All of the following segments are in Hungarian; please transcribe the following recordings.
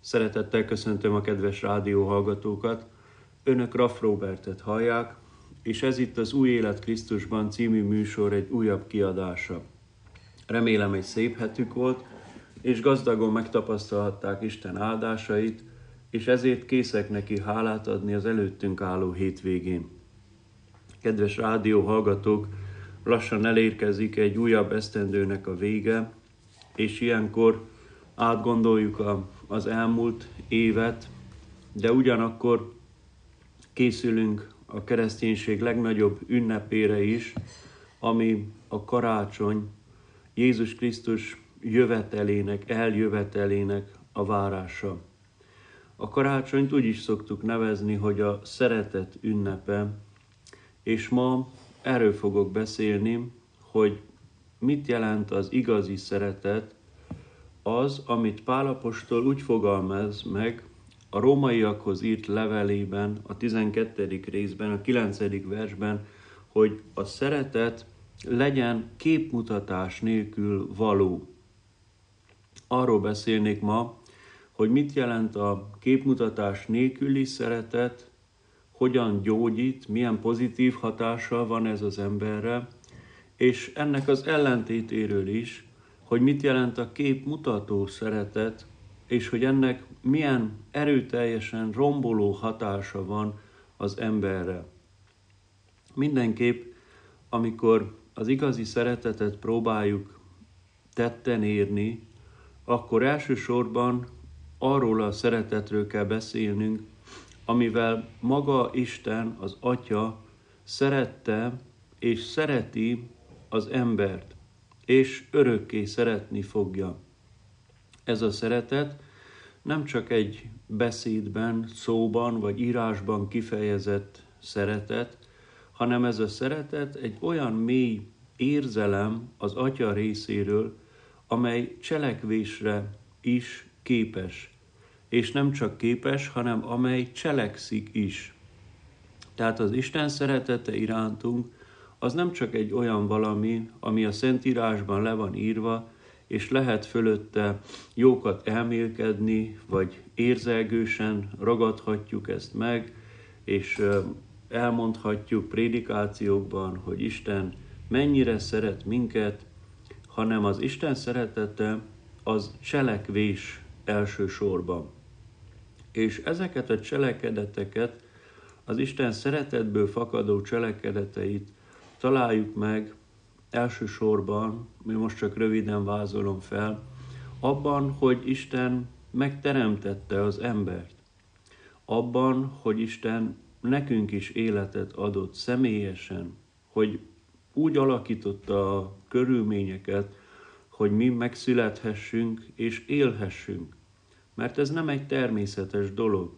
Szeretettel köszöntöm a kedves rádióhallgatókat. Önök Raff Robertet hallják, és ez itt az Új Élet Krisztusban című műsor egy újabb kiadása. Remélem egy szép hetük volt, és gazdagon megtapasztalhatták Isten áldásait, és ezért készek neki hálát adni az előttünk álló hétvégén. Kedves rádió hallgatók, lassan elérkezik egy újabb esztendőnek a vége, és ilyenkor átgondoljuk a, az elmúlt évet, de ugyanakkor készülünk a kereszténység legnagyobb ünnepére is, ami a karácsony, Jézus Krisztus jövetelének, eljövetelének a várása. A karácsonyt úgy is szoktuk nevezni, hogy a szeretet ünnepe, és ma erről fogok beszélni, hogy mit jelent az igazi szeretet, az, amit Pálapostól úgy fogalmaz meg a rómaiakhoz írt levelében, a 12. részben, a 9. versben, hogy a szeretet legyen képmutatás nélkül való. Arról beszélnék ma, hogy mit jelent a képmutatás nélküli szeretet, hogyan gyógyít, milyen pozitív hatással van ez az emberre, és ennek az ellentétéről is, hogy mit jelent a kép mutató szeretet, és hogy ennek milyen erőteljesen romboló hatása van az emberre. Mindenképp, amikor az igazi szeretetet próbáljuk tetten érni, akkor elsősorban arról a szeretetről kell beszélnünk, amivel maga Isten, az Atya szerette és szereti az embert és örökké szeretni fogja. Ez a szeretet nem csak egy beszédben, szóban vagy írásban kifejezett szeretet, hanem ez a szeretet egy olyan mély érzelem az atya részéről, amely cselekvésre is képes. És nem csak képes, hanem amely cselekszik is. Tehát az Isten szeretete irántunk az nem csak egy olyan valami, ami a Szentírásban le van írva, és lehet fölötte jókat elmélkedni, vagy érzelgősen ragadhatjuk ezt meg, és elmondhatjuk prédikációkban, hogy Isten mennyire szeret minket, hanem az Isten szeretete az cselekvés elsősorban. És ezeket a cselekedeteket, az Isten szeretetből fakadó cselekedeteit találjuk meg elsősorban, mi most csak röviden vázolom fel, abban, hogy Isten megteremtette az embert. Abban, hogy Isten nekünk is életet adott személyesen, hogy úgy alakította a körülményeket, hogy mi megszülethessünk és élhessünk. Mert ez nem egy természetes dolog.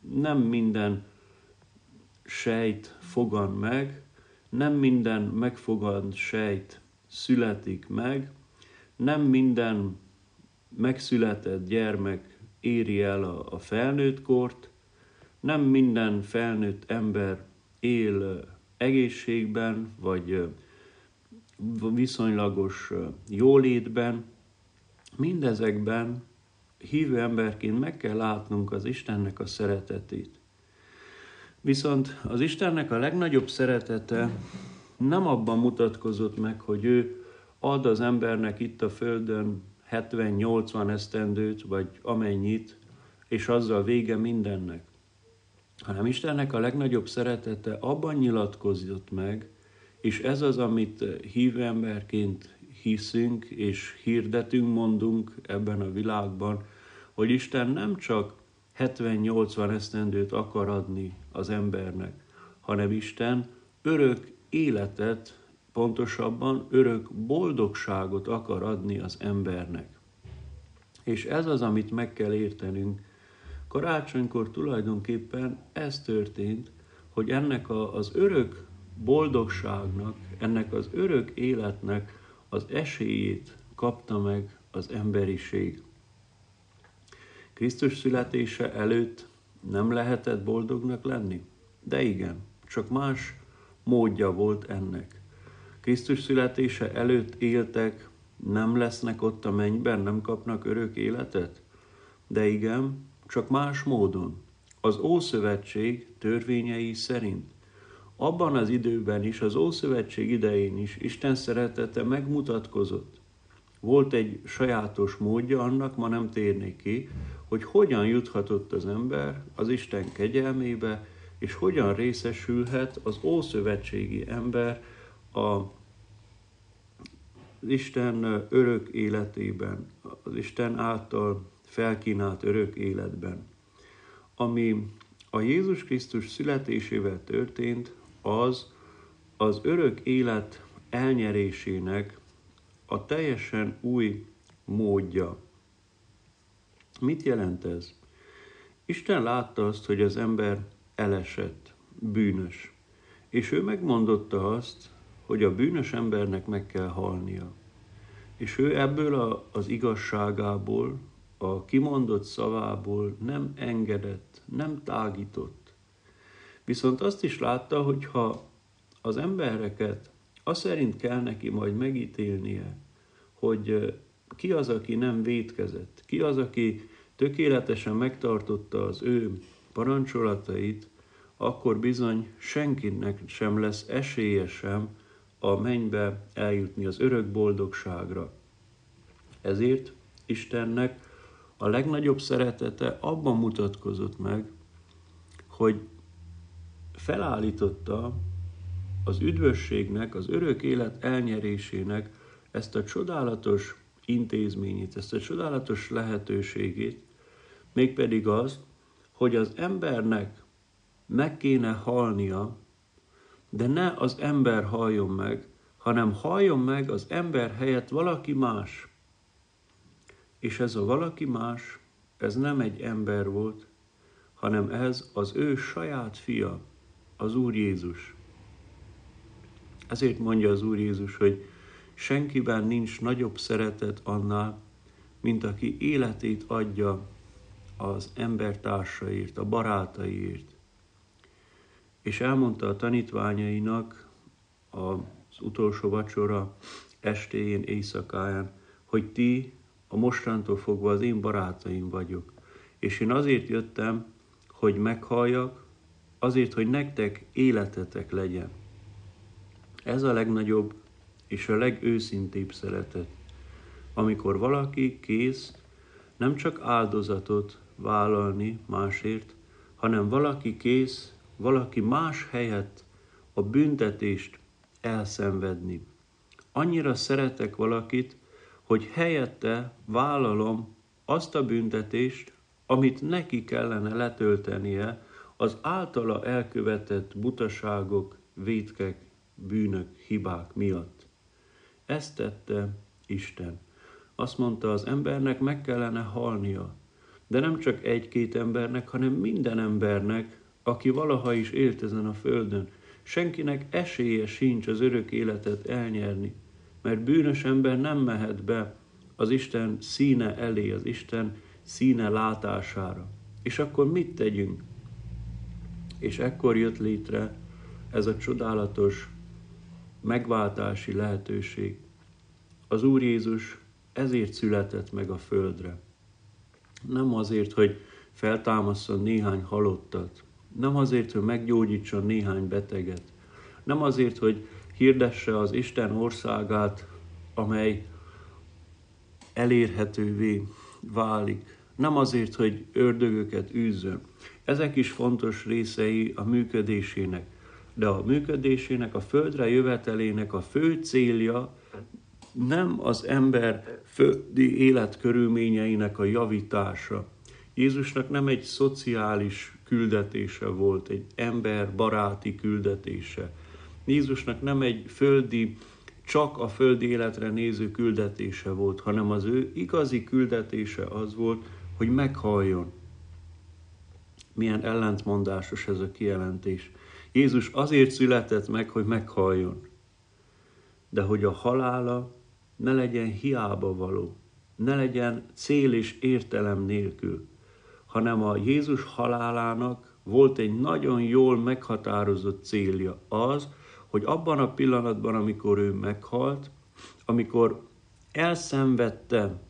Nem minden sejt fogan meg, nem minden megfogant sejt születik meg, nem minden megszületett gyermek éri el a, a felnőtt kort, nem minden felnőtt ember él egészségben, vagy viszonylagos jólétben. Mindezekben hívő emberként meg kell látnunk az Istennek a szeretetét. Viszont az Istennek a legnagyobb szeretete nem abban mutatkozott meg, hogy ő ad az embernek itt a Földön 70-80 esztendőt, vagy amennyit, és azzal vége mindennek. Hanem Istennek a legnagyobb szeretete abban nyilatkozott meg, és ez az, amit hívő emberként hiszünk és hirdetünk, mondunk ebben a világban, hogy Isten nem csak 70-80 esztendőt akar adni az embernek, hanem Isten örök életet, pontosabban örök boldogságot akar adni az embernek. És ez az, amit meg kell értenünk. Karácsonykor tulajdonképpen ez történt, hogy ennek a, az örök boldogságnak, ennek az örök életnek az esélyét kapta meg az emberiség. Krisztus születése előtt nem lehetett boldognak lenni? De igen, csak más módja volt ennek. Krisztus születése előtt éltek, nem lesznek ott a mennyben, nem kapnak örök életet? De igen, csak más módon. Az Ószövetség törvényei szerint. Abban az időben is, az Ószövetség idején is Isten szeretete megmutatkozott. Volt egy sajátos módja annak, ma nem térnék ki, hogy hogyan juthatott az ember az Isten kegyelmébe, és hogyan részesülhet az ószövetségi ember a Isten örök életében, az Isten által felkínált örök életben. Ami a Jézus Krisztus születésével történt, az az örök élet elnyerésének a teljesen új módja. Mit jelent ez? Isten látta azt, hogy az ember elesett, bűnös. És ő megmondotta azt, hogy a bűnös embernek meg kell halnia. És ő ebből a, az igazságából, a kimondott szavából nem engedett, nem tágított. Viszont azt is látta, hogy ha az embereket az szerint kell neki majd megítélnie, hogy ki az, aki nem vétkezett, ki az, aki tökéletesen megtartotta az ő parancsolatait, akkor bizony senkinek sem lesz esélye sem a mennybe eljutni az örök boldogságra. Ezért Istennek a legnagyobb szeretete abban mutatkozott meg, hogy felállította az üdvösségnek, az örök élet elnyerésének ezt a csodálatos intézményét, ezt a csodálatos lehetőségét, mégpedig az, hogy az embernek meg kéne halnia, de ne az ember halljon meg, hanem halljon meg az ember helyett valaki más. És ez a valaki más, ez nem egy ember volt, hanem ez az ő saját fia, az Úr Jézus. Ezért mondja az Úr Jézus, hogy senkiben nincs nagyobb szeretet annál, mint aki életét adja az embertársaért, a barátaiért. És elmondta a tanítványainak az utolsó vacsora estéjén, éjszakáján, hogy ti a mostantól fogva az én barátaim vagyok. És én azért jöttem, hogy meghalljak, azért, hogy nektek életetek legyen. Ez a legnagyobb és a legőszintébb szeretet, amikor valaki kész nem csak áldozatot vállalni másért, hanem valaki kész, valaki más helyett a büntetést elszenvedni. Annyira szeretek valakit, hogy helyette vállalom azt a büntetést, amit neki kellene letöltenie az általa elkövetett butaságok, vétkek, bűnök, hibák miatt. Ezt tette Isten. Azt mondta, az embernek meg kellene halnia, de nem csak egy-két embernek, hanem minden embernek, aki valaha is élt ezen a földön. Senkinek esélye sincs az örök életet elnyerni, mert bűnös ember nem mehet be az Isten színe elé, az Isten színe látására. És akkor mit tegyünk? És ekkor jött létre ez a csodálatos megváltási lehetőség. Az Úr Jézus ezért született meg a földre. Nem azért, hogy feltámasszon néhány halottat, nem azért, hogy meggyógyítson néhány beteget, nem azért, hogy hirdesse az Isten országát, amely elérhetővé válik, nem azért, hogy ördögöket űzzön. Ezek is fontos részei a működésének. De a működésének, a földre jövetelének a fő célja nem az ember földi életkörülményeinek a javítása. Jézusnak nem egy szociális küldetése volt, egy ember baráti küldetése. Jézusnak nem egy földi, csak a földi életre néző küldetése volt, hanem az ő igazi küldetése az volt, hogy meghalljon. Milyen ellentmondásos ez a kijelentés. Jézus azért született meg, hogy meghalljon. De hogy a halála ne legyen hiába való, ne legyen cél és értelem nélkül, hanem a Jézus halálának volt egy nagyon jól meghatározott célja, az, hogy abban a pillanatban, amikor ő meghalt, amikor elszenvedte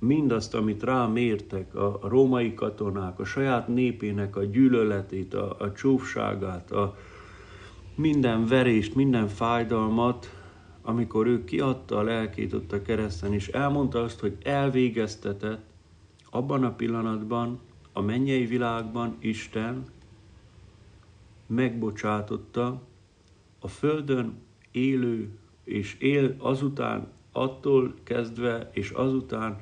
mindazt, amit rám értek, a római katonák, a saját népének a gyűlöletét, a, a csúfságát, a minden verést, minden fájdalmat, amikor ő kiadta a lelkét ott a kereszten, és elmondta azt, hogy elvégeztetett, abban a pillanatban a mennyei világban Isten megbocsátotta a földön élő és él azután, attól kezdve és azután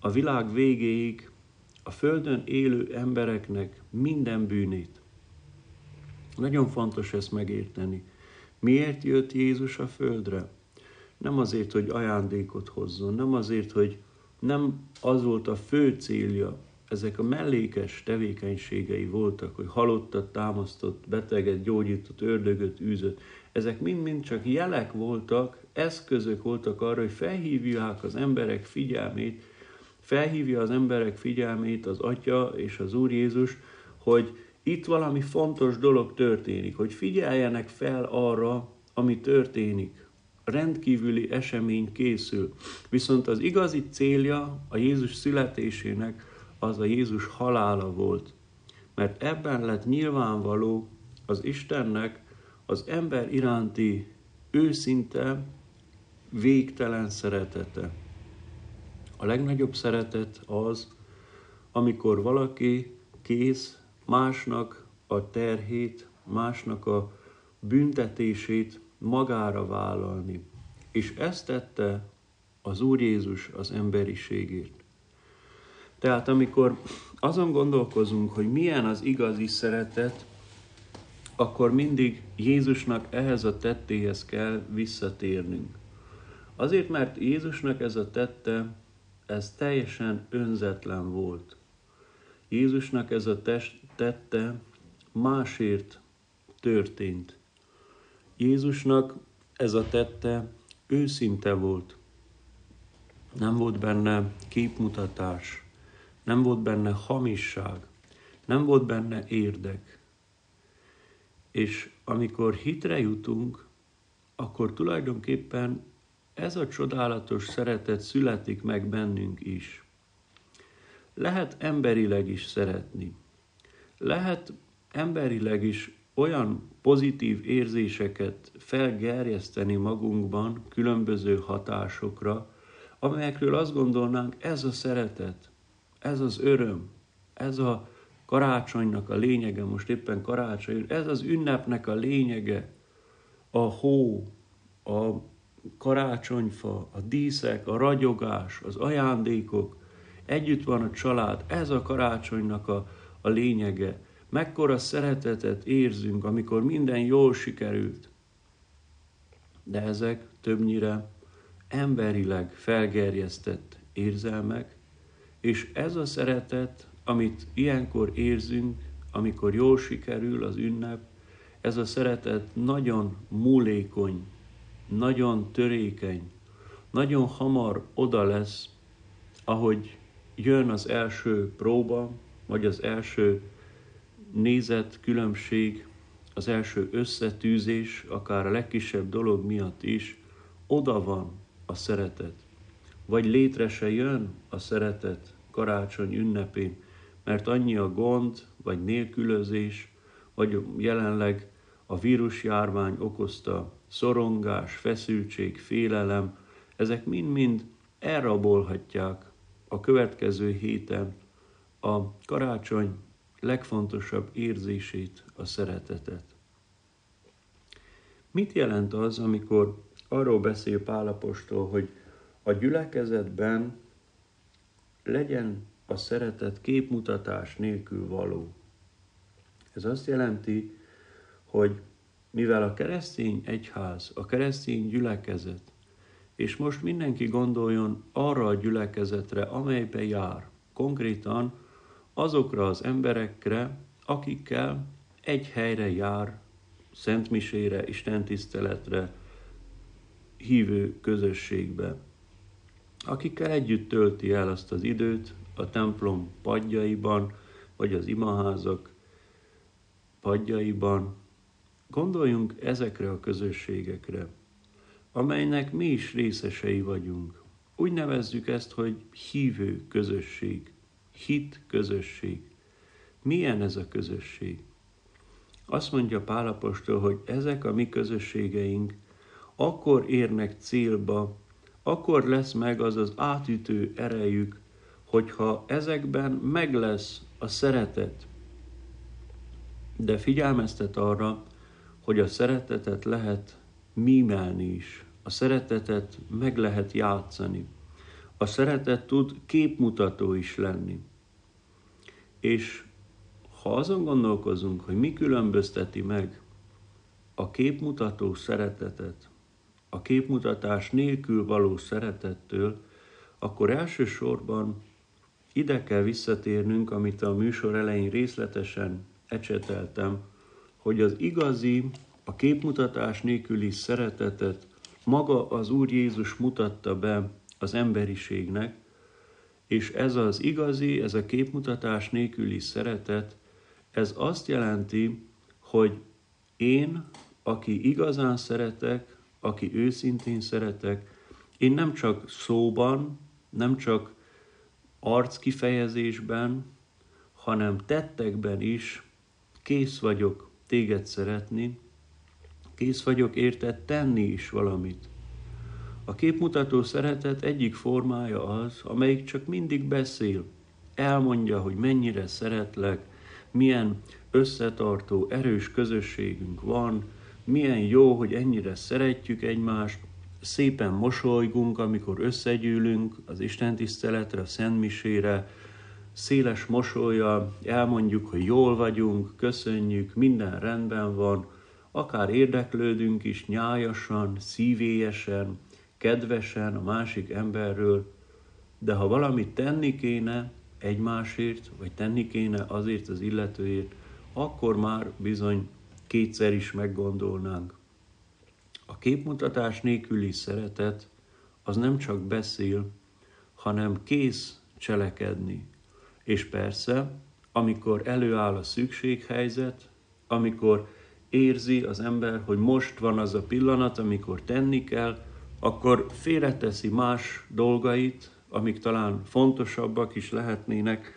a világ végéig a földön élő embereknek minden bűnét. Nagyon fontos ezt megérteni. Miért jött Jézus a földre? Nem azért, hogy ajándékot hozzon, nem azért, hogy nem az volt a fő célja, ezek a mellékes tevékenységei voltak, hogy halottat támasztott, beteget gyógyított, ördögöt űzött. Ezek mind-mind csak jelek voltak, eszközök voltak arra, hogy felhívják az emberek figyelmét, felhívja az emberek figyelmét az Atya és az Úr Jézus, hogy itt valami fontos dolog történik, hogy figyeljenek fel arra, ami történik. Rendkívüli esemény készül. Viszont az igazi célja a Jézus születésének az a Jézus halála volt. Mert ebben lett nyilvánvaló az Istennek az ember iránti őszinte, végtelen szeretete. A legnagyobb szeretet az, amikor valaki kész másnak a terhét, másnak a büntetését magára vállalni. És ezt tette az Úr Jézus az emberiségért. Tehát amikor azon gondolkozunk, hogy milyen az igazi szeretet, akkor mindig Jézusnak ehhez a tettéhez kell visszatérnünk. Azért, mert Jézusnak ez a tette, ez teljesen önzetlen volt. Jézusnak ez a test, tette másért történt. Jézusnak ez a tette őszinte volt. Nem volt benne képmutatás, nem volt benne hamisság, nem volt benne érdek. És amikor hitre jutunk, akkor tulajdonképpen ez a csodálatos szeretet születik meg bennünk is. Lehet emberileg is szeretni. Lehet emberileg is olyan pozitív érzéseket felgerjeszteni magunkban különböző hatásokra, amelyekről azt gondolnánk, ez a szeretet, ez az öröm, ez a karácsonynak a lényege, most éppen karácsony, ez az ünnepnek a lényege, a hó, a karácsonyfa, a díszek, a ragyogás, az ajándékok, együtt van a család, ez a karácsonynak a, a lényege. Mekkora szeretetet érzünk, amikor minden jól sikerült. De ezek többnyire emberileg felgerjesztett érzelmek, és ez a szeretet, amit ilyenkor érzünk, amikor jól sikerül az ünnep, ez a szeretet nagyon múlékony, nagyon törékeny, nagyon hamar oda lesz, ahogy jön az első próba, vagy az első nézet különbség, az első összetűzés, akár a legkisebb dolog miatt is, oda van a szeretet. Vagy létre se jön a szeretet karácsony ünnepén, mert annyi a gond, vagy nélkülözés, vagy jelenleg a vírusjárvány okozta szorongás, feszültség, félelem, ezek mind-mind elrabolhatják a következő héten a karácsony legfontosabb érzését, a szeretetet. Mit jelent az, amikor arról beszél Pálapostól, hogy a gyülekezetben legyen a szeretet képmutatás nélkül való? Ez azt jelenti, hogy mivel a keresztény egyház, a keresztény gyülekezet, és most mindenki gondoljon arra a gyülekezetre, amelybe jár, konkrétan azokra az emberekre, akikkel egy helyre jár, szentmisére, istentiszteletre, hívő közösségbe, akikkel együtt tölti el azt az időt a templom padjaiban, vagy az imaházak padjaiban, Gondoljunk ezekre a közösségekre, amelynek mi is részesei vagyunk. Úgy nevezzük ezt, hogy hívő közösség, hit közösség. Milyen ez a közösség? Azt mondja Pálapostól, hogy ezek a mi közösségeink akkor érnek célba, akkor lesz meg az az átütő erejük, hogyha ezekben meg lesz a szeretet. De figyelmeztet arra, hogy a szeretetet lehet mímelni is, a szeretetet meg lehet játszani. A szeretet tud képmutató is lenni. És ha azon gondolkozunk, hogy mi különbözteti meg a képmutató szeretetet, a képmutatás nélkül való szeretettől, akkor elsősorban ide kell visszatérnünk, amit a műsor elején részletesen ecseteltem, hogy az igazi, a képmutatás nélküli szeretetet maga az Úr Jézus mutatta be az emberiségnek, és ez az igazi, ez a képmutatás nélküli szeretet, ez azt jelenti, hogy én, aki igazán szeretek, aki őszintén szeretek, én nem csak szóban, nem csak arc kifejezésben, hanem tettekben is kész vagyok téged szeretni, kész vagyok érted tenni is valamit. A képmutató szeretet egyik formája az, amelyik csak mindig beszél, elmondja, hogy mennyire szeretlek, milyen összetartó, erős közösségünk van, milyen jó, hogy ennyire szeretjük egymást, szépen mosolygunk, amikor összegyűlünk az Isten tiszteletre, a Szentmisére, széles mosolya, elmondjuk, hogy jól vagyunk, köszönjük, minden rendben van, akár érdeklődünk is nyájasan, szívélyesen, kedvesen a másik emberről, de ha valamit tenni kéne egymásért, vagy tenni kéne azért az illetőért, akkor már bizony kétszer is meggondolnánk. A képmutatás nélküli szeretet az nem csak beszél, hanem kész cselekedni. És persze, amikor előáll a szükséghelyzet, amikor érzi az ember, hogy most van az a pillanat, amikor tenni kell, akkor félreteszi más dolgait, amik talán fontosabbak is lehetnének,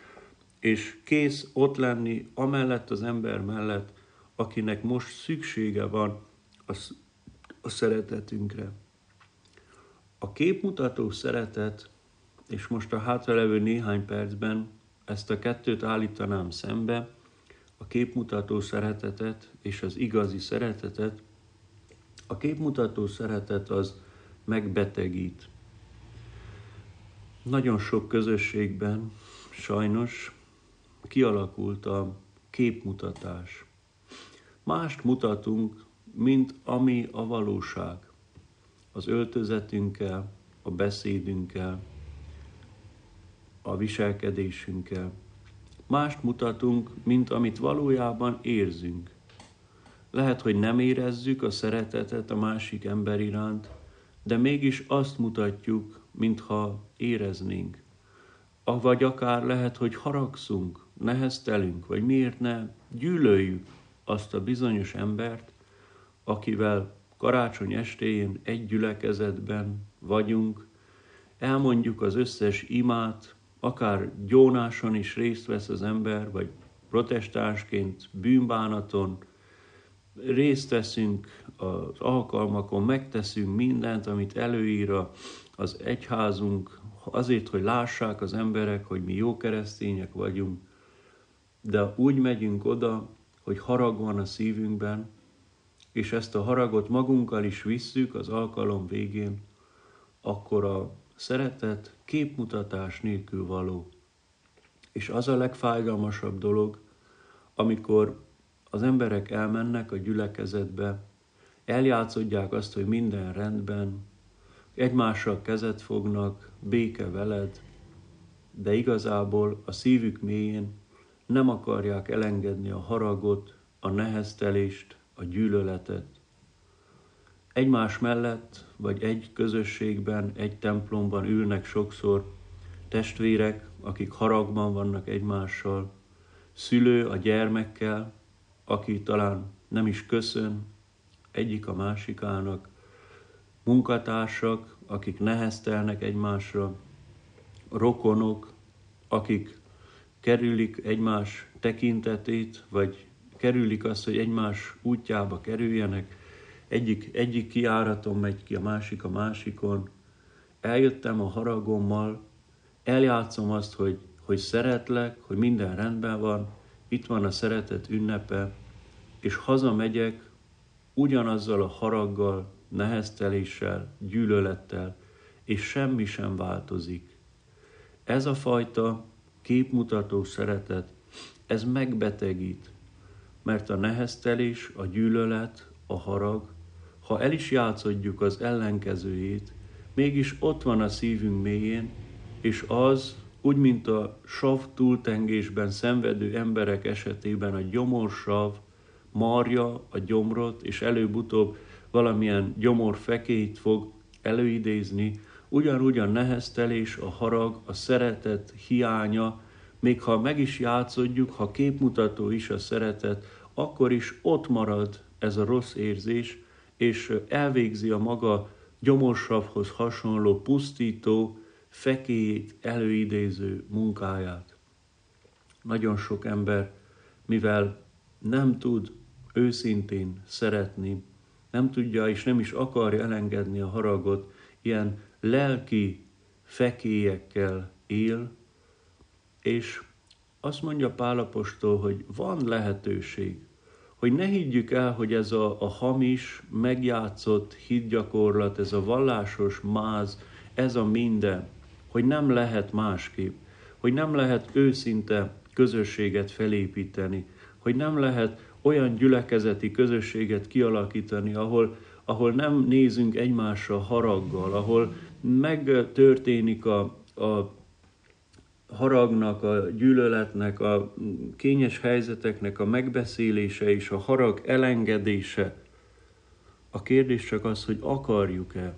és kész ott lenni amellett az ember mellett, akinek most szüksége van a, a szeretetünkre. A képmutató szeretet, és most a hátralevő néhány percben ezt a kettőt állítanám szembe, a képmutató szeretetet és az igazi szeretetet. A képmutató szeretet az megbetegít. Nagyon sok közösségben sajnos kialakult a képmutatás. Mást mutatunk, mint ami a valóság. Az öltözetünkkel, a beszédünkkel, a viselkedésünkkel. Mást mutatunk, mint amit valójában érzünk. Lehet, hogy nem érezzük a szeretetet a másik ember iránt, de mégis azt mutatjuk, mintha éreznénk. Vagy akár lehet, hogy haragszunk, neheztelünk, vagy miért ne gyűlöljük azt a bizonyos embert, akivel karácsony estéjén egy gyülekezetben vagyunk, elmondjuk az összes imát, akár gyónáson is részt vesz az ember, vagy protestánsként bűnbánaton, részt veszünk az alkalmakon, megteszünk mindent, amit előír az egyházunk, azért, hogy lássák az emberek, hogy mi jó keresztények vagyunk, de úgy megyünk oda, hogy harag van a szívünkben, és ezt a haragot magunkkal is visszük az alkalom végén, akkor a szeretet képmutatás nélkül való. És az a legfájdalmasabb dolog, amikor az emberek elmennek a gyülekezetbe, eljátszodják azt, hogy minden rendben, egymással kezet fognak, béke veled, de igazából a szívük mélyén nem akarják elengedni a haragot, a neheztelést, a gyűlöletet. Egymás mellett, vagy egy közösségben, egy templomban ülnek sokszor testvérek, akik haragban vannak egymással, szülő a gyermekkel, aki talán nem is köszön egyik a másikának, munkatársak, akik neheztelnek egymásra, rokonok, akik kerülik egymás tekintetét, vagy kerülik azt, hogy egymás útjába kerüljenek, egyik, egyik kiáraton megy ki, a másik a másikon. Eljöttem a haragommal, eljátszom azt, hogy, hogy szeretlek, hogy minden rendben van, itt van a szeretet ünnepe, és hazamegyek ugyanazzal a haraggal, nehezteléssel, gyűlölettel, és semmi sem változik. Ez a fajta képmutató szeretet, ez megbetegít, mert a neheztelés, a gyűlölet, a harag, ha el is játszodjuk az ellenkezőjét, mégis ott van a szívünk mélyén, és az, úgy, mint a sav túltengésben szenvedő emberek esetében a gyomorsav marja a gyomrot, és előbb-utóbb valamilyen gyomorfekélyt fog előidézni, ugyanúgy a neheztelés, a harag, a szeretet hiánya, még ha meg is játszodjuk, ha képmutató is a szeretet, akkor is ott marad ez a rossz érzés, és elvégzi a maga gyomorsavhoz hasonló pusztító, fekélyét előidéző munkáját. Nagyon sok ember, mivel nem tud őszintén szeretni, nem tudja és nem is akarja elengedni a haragot, ilyen lelki fekélyekkel él, és azt mondja Pálapostól, hogy van lehetőség, hogy ne higgyük el, hogy ez a, a hamis, megjátszott hitgyakorlat, ez a vallásos máz, ez a minden, hogy nem lehet másképp, hogy nem lehet őszinte közösséget felépíteni, hogy nem lehet olyan gyülekezeti közösséget kialakítani, ahol, ahol nem nézünk egymásra haraggal, ahol megtörténik a, a haragnak, a gyűlöletnek, a kényes helyzeteknek a megbeszélése és a harag elengedése. A kérdés csak az, hogy akarjuk-e.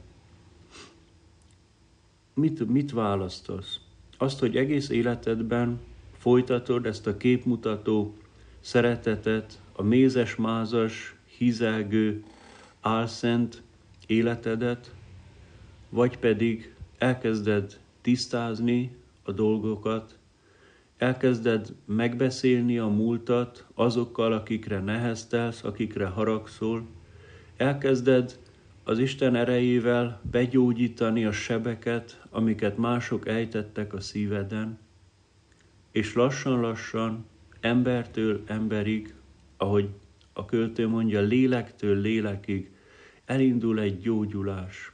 Mit, mit választasz? Azt, hogy egész életedben folytatod ezt a képmutató szeretetet, a mézes-mázas, hizelgő, álszent életedet, vagy pedig elkezded tisztázni a dolgokat, elkezded megbeszélni a múltat azokkal, akikre neheztelsz, akikre haragszol, elkezded az Isten erejével begyógyítani a sebeket, amiket mások ejtettek a szíveden, és lassan-lassan, embertől emberig, ahogy a költő mondja, lélektől lélekig elindul egy gyógyulás.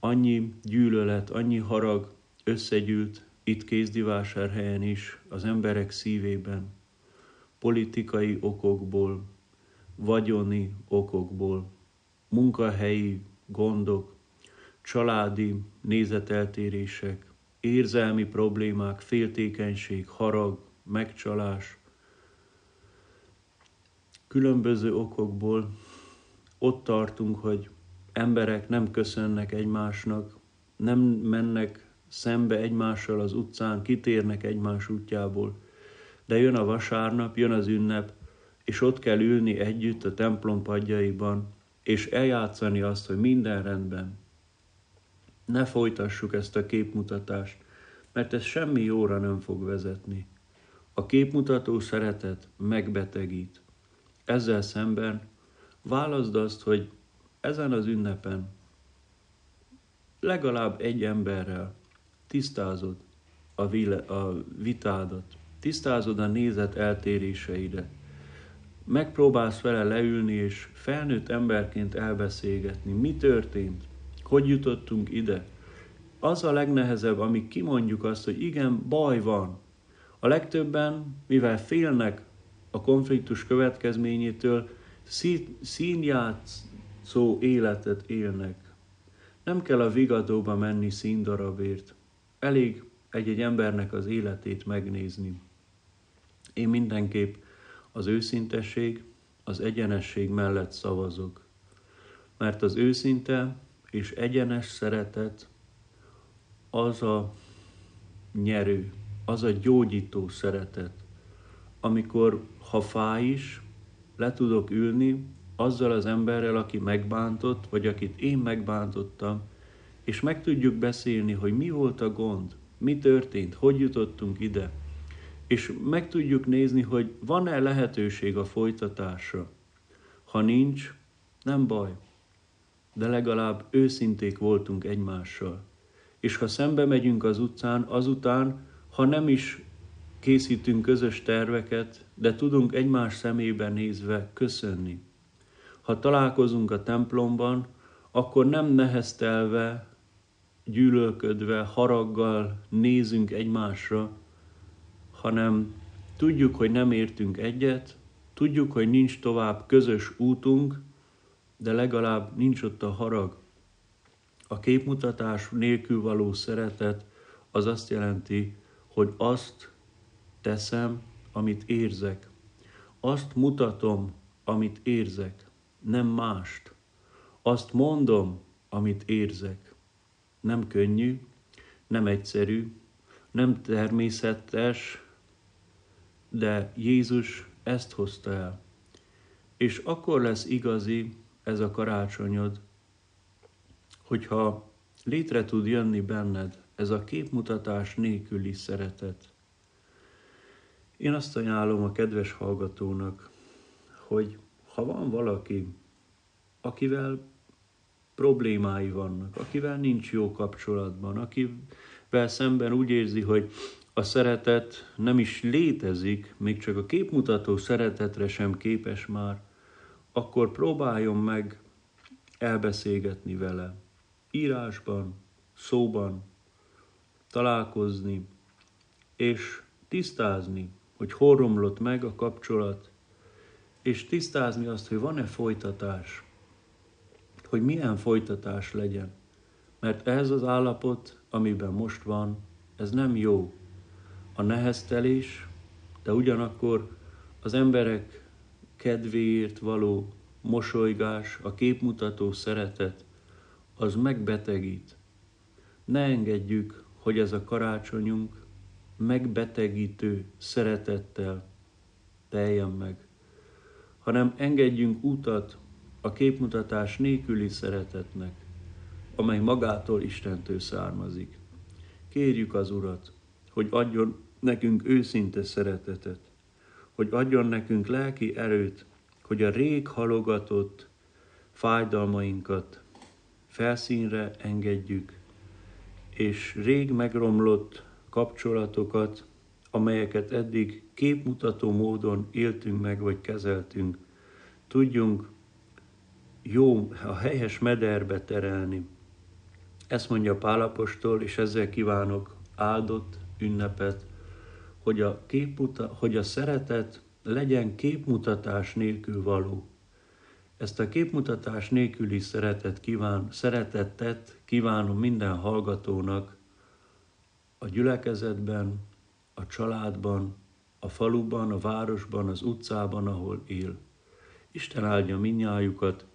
Annyi gyűlölet, annyi harag összegyűlt itt Kézdivásárhelyen is az emberek szívében, politikai okokból, vagyoni okokból, munkahelyi gondok, családi nézeteltérések, érzelmi problémák, féltékenység, harag, megcsalás, különböző okokból ott tartunk, hogy emberek nem köszönnek egymásnak, nem mennek szembe egymással az utcán, kitérnek egymás útjából. De jön a vasárnap, jön az ünnep, és ott kell ülni együtt a templom padjaiban, és eljátszani azt, hogy minden rendben. Ne folytassuk ezt a képmutatást, mert ez semmi jóra nem fog vezetni. A képmutató szeretet megbetegít. Ezzel szemben válaszd azt, hogy ezen az ünnepen legalább egy emberrel tisztázod a, vile, a vitádat, tisztázod a nézet eltéréseidet, megpróbálsz vele leülni és felnőtt emberként elbeszélgetni, mi történt, hogy jutottunk ide. Az a legnehezebb, amíg kimondjuk azt, hogy igen, baj van. A legtöbben, mivel félnek a konfliktus következményétől, színjátszó életet élnek. Nem kell a vigadóba menni színdarabért. Elég egy-egy embernek az életét megnézni. Én mindenképp az őszintesség, az egyenesség mellett szavazok. Mert az őszinte és egyenes szeretet az a nyerő, az a gyógyító szeretet, amikor, ha fáj is, le tudok ülni azzal az emberrel, aki megbántott, vagy akit én megbántottam, és meg tudjuk beszélni, hogy mi volt a gond, mi történt, hogy jutottunk ide, és meg tudjuk nézni, hogy van-e lehetőség a folytatásra. Ha nincs, nem baj, de legalább őszinték voltunk egymással. És ha szembe megyünk az utcán, azután, ha nem is készítünk közös terveket, de tudunk egymás szemébe nézve köszönni. Ha találkozunk a templomban, akkor nem neheztelve, gyűlölködve, haraggal nézünk egymásra, hanem tudjuk, hogy nem értünk egyet, tudjuk, hogy nincs tovább közös útunk, de legalább nincs ott a harag. A képmutatás nélkül való szeretet az azt jelenti, hogy azt teszem, amit érzek. Azt mutatom, amit érzek, nem mást. Azt mondom, amit érzek. Nem könnyű, nem egyszerű, nem természetes, de Jézus ezt hozta el. És akkor lesz igazi ez a karácsonyod, hogyha létre tud jönni benned ez a képmutatás nélküli szeretet. Én azt ajánlom a kedves hallgatónak, hogy ha van valaki, akivel problémái vannak, akivel nincs jó kapcsolatban, akivel szemben úgy érzi, hogy a szeretet nem is létezik, még csak a képmutató szeretetre sem képes már, akkor próbáljon meg elbeszélgetni vele. Írásban, szóban, találkozni, és tisztázni, hogy hol romlott meg a kapcsolat, és tisztázni azt, hogy van-e folytatás, hogy milyen folytatás legyen. Mert ez az állapot, amiben most van, ez nem jó. A neheztelés, de ugyanakkor az emberek kedvéért való mosolygás, a képmutató szeretet, az megbetegít. Ne engedjük, hogy ez a karácsonyunk megbetegítő szeretettel teljen meg, hanem engedjünk utat a képmutatás nélküli szeretetnek, amely magától Istentől származik. Kérjük az Urat, hogy adjon nekünk őszinte szeretetet, hogy adjon nekünk lelki erőt, hogy a rég halogatott fájdalmainkat felszínre engedjük, és rég megromlott kapcsolatokat, amelyeket eddig képmutató módon éltünk meg, vagy kezeltünk, tudjunk jó, a helyes mederbe terelni. Ezt mondja Pálapostól, és ezzel kívánok áldott ünnepet, hogy a, képmuta, hogy a szeretet legyen képmutatás nélkül való. Ezt a képmutatás nélküli szeretet kíván, szeretettet kívánom minden hallgatónak, a gyülekezetben, a családban, a faluban, a városban, az utcában, ahol él. Isten áldja minnyájukat,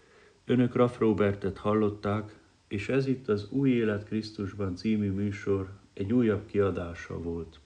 önök Raff Robertet hallották, és ez itt az Új Élet Krisztusban című műsor egy újabb kiadása volt.